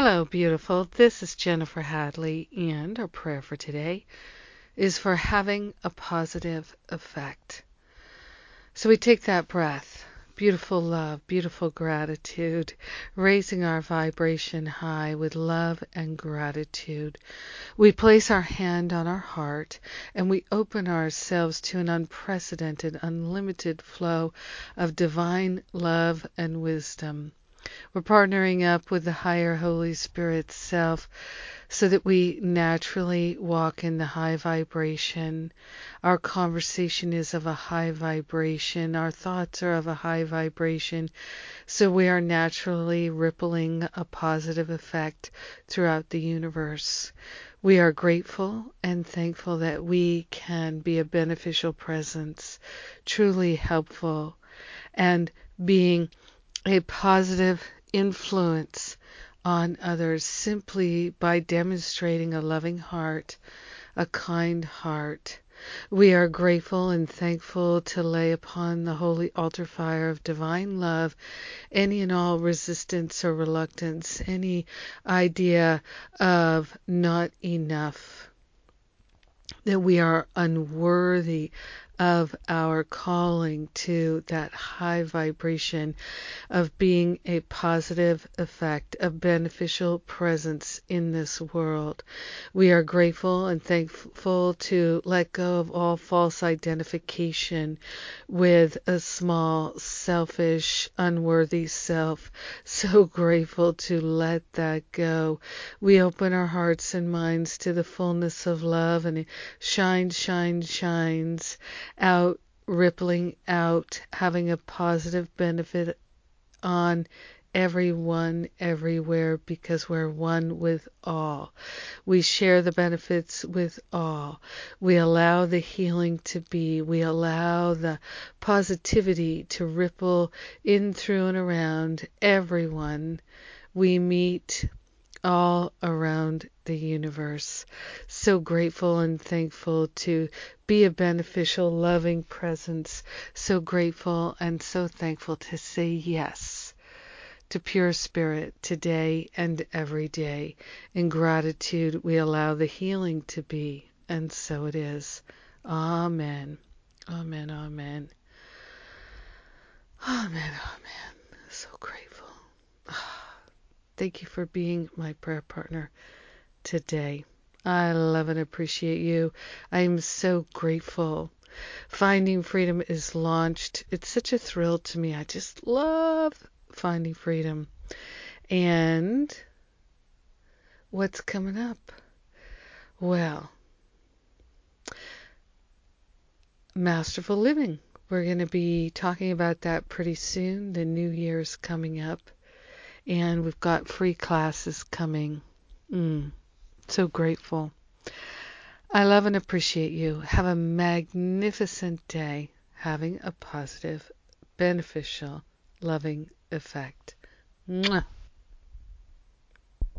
Hello, beautiful. This is Jennifer Hadley, and our prayer for today is for having a positive effect. So we take that breath, beautiful love, beautiful gratitude, raising our vibration high with love and gratitude. We place our hand on our heart and we open ourselves to an unprecedented, unlimited flow of divine love and wisdom. We're partnering up with the higher Holy Spirit self so that we naturally walk in the high vibration. Our conversation is of a high vibration. Our thoughts are of a high vibration. So we are naturally rippling a positive effect throughout the universe. We are grateful and thankful that we can be a beneficial presence, truly helpful, and being a positive influence on others simply by demonstrating a loving heart, a kind heart. We are grateful and thankful to lay upon the holy altar fire of divine love any and all resistance or reluctance, any idea of not enough, that we are unworthy of our calling to that high vibration of being a positive effect, a beneficial presence in this world. We are grateful and thankful to let go of all false identification with a small, selfish, unworthy self. So grateful to let that go. We open our hearts and minds to the fullness of love and it shines, shines, shines out, rippling out, having a positive benefit on everyone everywhere because we're one with all. We share the benefits with all. We allow the healing to be. We allow the positivity to ripple in through and around everyone we meet all around the universe. So grateful and thankful to be a beneficial, loving presence. So grateful and so thankful to say yes to pure spirit today and every day. In gratitude, we allow the healing to be, and so it is. Amen. Amen. Amen. Amen. Amen. So grateful. Thank you for being my prayer partner today. I love and appreciate you. I am so grateful. Finding Freedom is launched. It's such a thrill to me. I just love Finding Freedom. And what's coming up? Well, Masterful Living. We're going to be talking about that pretty soon. The new year's coming up and we've got free classes coming. Mm, so grateful. I love and appreciate you. Have a magnificent day having a positive, beneficial, loving effect. Mwah.